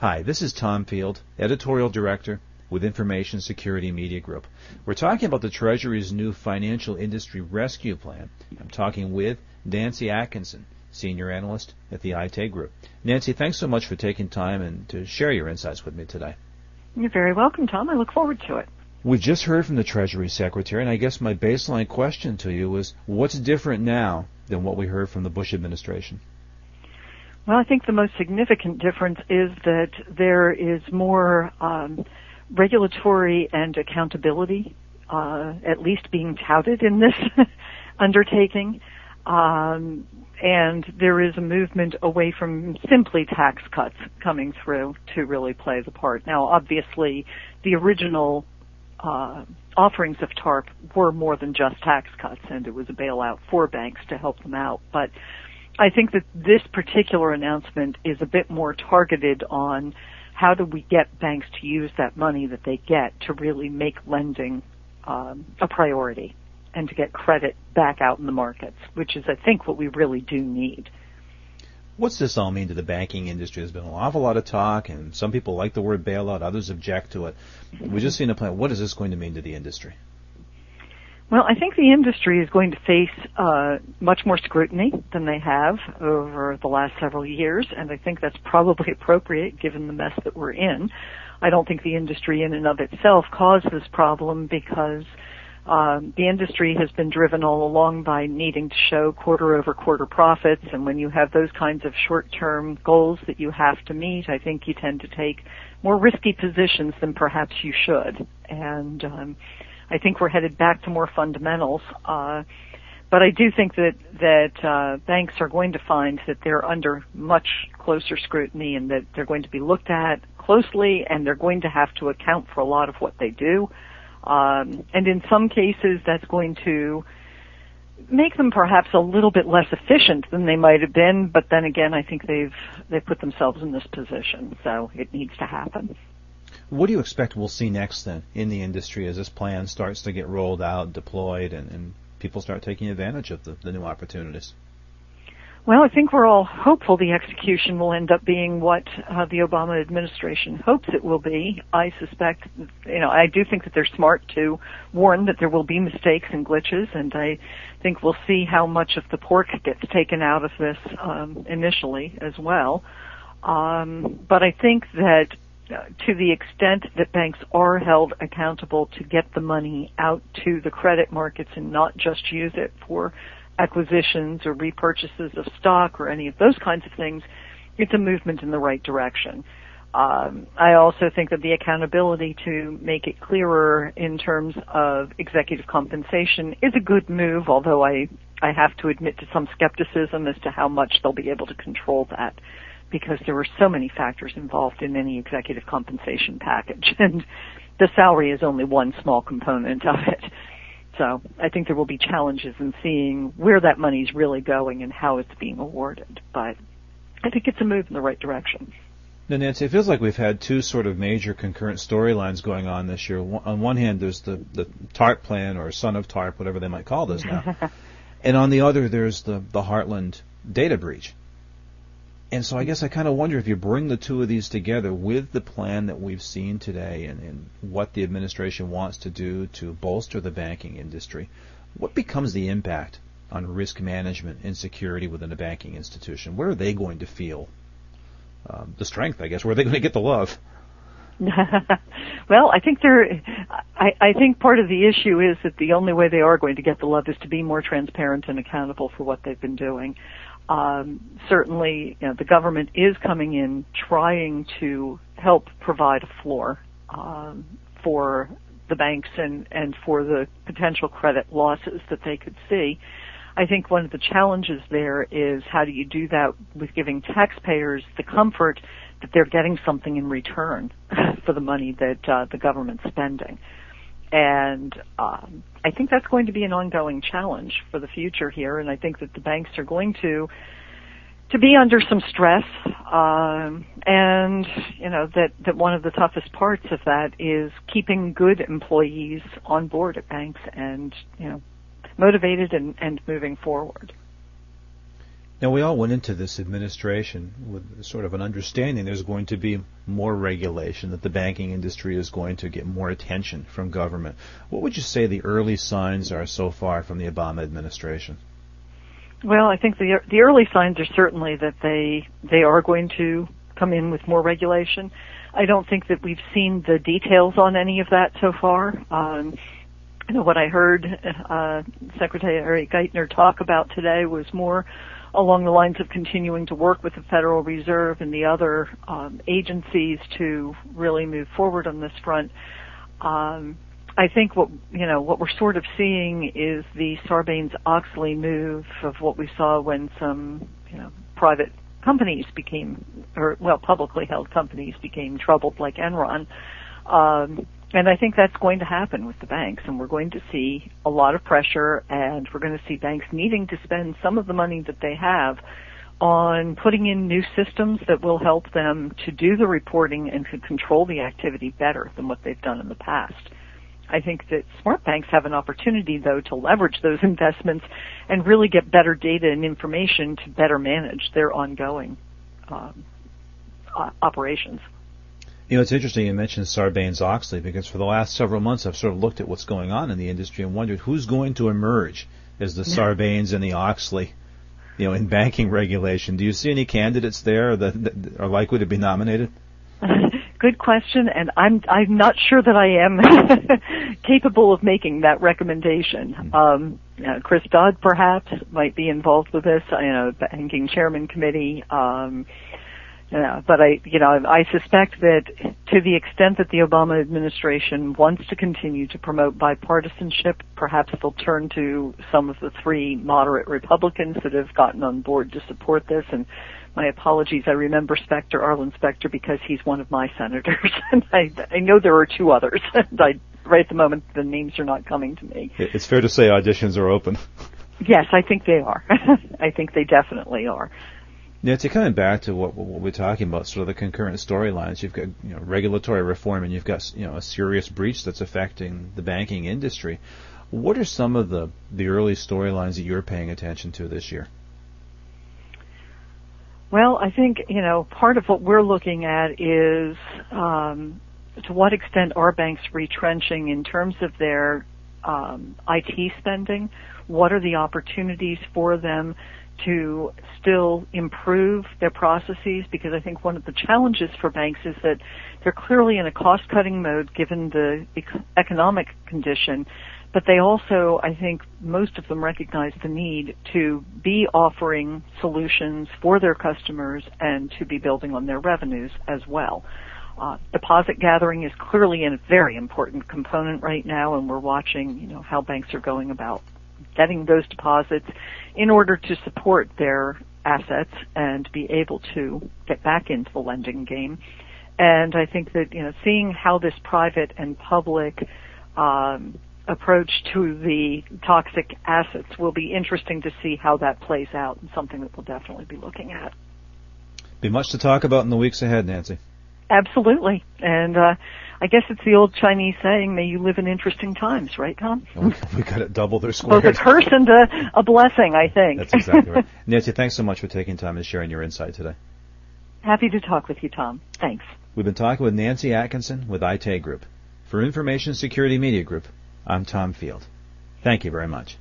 Hi, this is Tom Field, Editorial Director with Information Security Media Group. We're talking about the Treasury's new Financial Industry Rescue Plan. I'm talking with Nancy Atkinson, Senior Analyst at the Aite Group. Nancy, thanks so much for taking time and to share your insights with me today. You're very welcome, Tom. I look forward to it. We just heard from the Treasury Secretary, and I guess my baseline question to you was what's different now than what we heard from the Bush administration? Well, I think the most significant difference is that there is more um, regulatory and accountability, uh, at least being touted in this undertaking. Um, and there is a movement away from simply tax cuts coming through to really play the part. Now, obviously, the original uh, offerings of TARP were more than just tax cuts, and it was a bailout for banks to help them out. But I think that this particular announcement is a bit more targeted on how do we get banks to use that money that they get to really make lending um, a priority and to get credit back out in the markets, which is, I think, what we really do need. What's this all mean to the banking industry? There's been an awful lot of talk, and some people like the word bailout, others object to it. We've just seen a plan. What is this going to mean to the industry? Well, I think the industry is going to face uh, much more scrutiny than they have over the last several years, and I think that's probably appropriate given the mess that we're in. I don't think the industry in and of itself caused this problem because um, the industry has been driven all along by needing to show quarter over quarter profits, and when you have those kinds of short-term goals that you have to meet, I think you tend to take more risky positions than perhaps you should. And um, I think we're headed back to more fundamentals. Uh, but I do think that that uh, banks are going to find that they're under much closer scrutiny, and that they're going to be looked at closely, and they're going to have to account for a lot of what they do. Um, and in some cases, that's going to make them perhaps a little bit less efficient than they might have been. But then again, I think they've they've put themselves in this position, so it needs to happen. What do you expect we'll see next then in the industry as this plan starts to get rolled out, deployed, and, and people start taking advantage of the, the new opportunities? Well, I think we're all hopeful the execution will end up being what uh, the Obama administration hopes it will be. I suspect, you know, I do think that they're smart to warn that there will be mistakes and glitches, and I think we'll see how much of the pork gets taken out of this um, initially as well. Um, but I think that to the extent that banks are held accountable to get the money out to the credit markets and not just use it for acquisitions or repurchases of stock or any of those kinds of things, it's a movement in the right direction. Um, I also think that the accountability to make it clearer in terms of executive compensation is a good move, although I, I have to admit to some skepticism as to how much they'll be able to control that because there were so many factors involved in any executive compensation package and the salary is only one small component of it. So I think there will be challenges in seeing where that money is really going and how it's being awarded. But I think it's a move in the right direction. Now, Nancy, it feels like we've had two sort of major concurrent storylines going on this year. On one hand, there's the, the TARP plan or son of TARP, whatever they might call this now. and on the other, there's the, the Heartland data breach. And so I guess I kind of wonder if you bring the two of these together with the plan that we've seen today and, and, what the administration wants to do to bolster the banking industry, what becomes the impact on risk management and security within a banking institution? Where are they going to feel um, the strength, I guess? Where are they going to get the love? well, I think they're. I, I think part of the issue is that the only way they are going to get the love is to be more transparent and accountable for what they've been doing um, certainly you know, the government is coming in trying to help provide a floor um, for the banks and, and for the potential credit losses that they could see. I think one of the challenges there is how do you do that with giving taxpayers the comfort that they're getting something in return for the money that uh, the government's spending. And um, I think that's going to be an ongoing challenge for the future here. And I think that the banks are going to to be under some stress. Um, and you know that that one of the toughest parts of that is keeping good employees on board at banks and you know motivated and, and moving forward. Now, we all went into this administration with sort of an understanding there's going to be more regulation, that the banking industry is going to get more attention from government. What would you say the early signs are so far from the Obama administration? Well, I think the the early signs are certainly that they they are going to come in with more regulation. I don't think that we've seen the details on any of that so far. Um, you know, what I heard uh, Secretary Geithner talk about today was more along the lines of continuing to work with the Federal Reserve and the other um, agencies to really move forward on this front. Um, I think what you know what we're sort of seeing is the Sarbanes-Oxley move of what we saw when some you know private companies became, or well, publicly held companies became troubled, like Enron. Um, and I think that's going to happen with the banks, and we're going to see a lot of pressure, and we're going to see banks needing to spend some of the money that they have on putting in new systems that will help them to do the reporting and to control the activity better than what they've done in the past. I think that smart banks have an opportunity though to leverage those investments and really get better data and information to better manage their ongoing um, operations. You know, it's interesting you mentioned Sarbanes-Oxley because for the last several months I've sort of looked at what's going on in the industry and wondered who's going to emerge as the Sarbanes and the Oxley, you know, in banking regulation. Do you see any candidates there that, that are likely to be nominated? Good question, and I'm I'm not sure that I am capable of making that recommendation. Hmm. Um, uh, Chris Dodd perhaps might be involved with this. You know, banking chairman committee. Um, yeah, but I, you know, I suspect that to the extent that the Obama administration wants to continue to promote bipartisanship, perhaps they'll turn to some of the three moderate Republicans that have gotten on board to support this. And my apologies, I remember Specter, Arlen Specter, because he's one of my senators, and I, I know there are two others. And I, right at the moment, the names are not coming to me. It's fair to say auditions are open. Yes, I think they are. I think they definitely are. Nancy, coming back to what, what, we're talking about, sort of the concurrent storylines, you've got you know, regulatory reform and you've got you know a serious breach that's affecting the banking industry. What are some of the, the early storylines that you're paying attention to this year? Well, I think you know part of what we're looking at is um, to what extent are banks retrenching in terms of their um, IT spending? What are the opportunities for them to still improve their processes because I think one of the challenges for banks is that they're clearly in a cost cutting mode given the economic condition, but they also, I think most of them recognize the need to be offering solutions for their customers and to be building on their revenues as well. Uh, deposit gathering is clearly a very important component right now, and we're watching, you know, how banks are going about getting those deposits in order to support their assets and be able to get back into the lending game. And I think that, you know, seeing how this private and public um, approach to the toxic assets will be interesting to see how that plays out and something that we'll definitely be looking at. Be much to talk about in the weeks ahead, Nancy. Absolutely. And uh, I guess it's the old Chinese saying, may you live in interesting times, right, Tom? Well, we got it double their squares. Both a curse and a, a blessing, I think. That's exactly right. Nancy, thanks so much for taking time and sharing your insight today. Happy to talk with you, Tom. Thanks. We've been talking with Nancy Atkinson with Aite Group. For Information Security Media Group, I'm Tom Field. Thank you very much.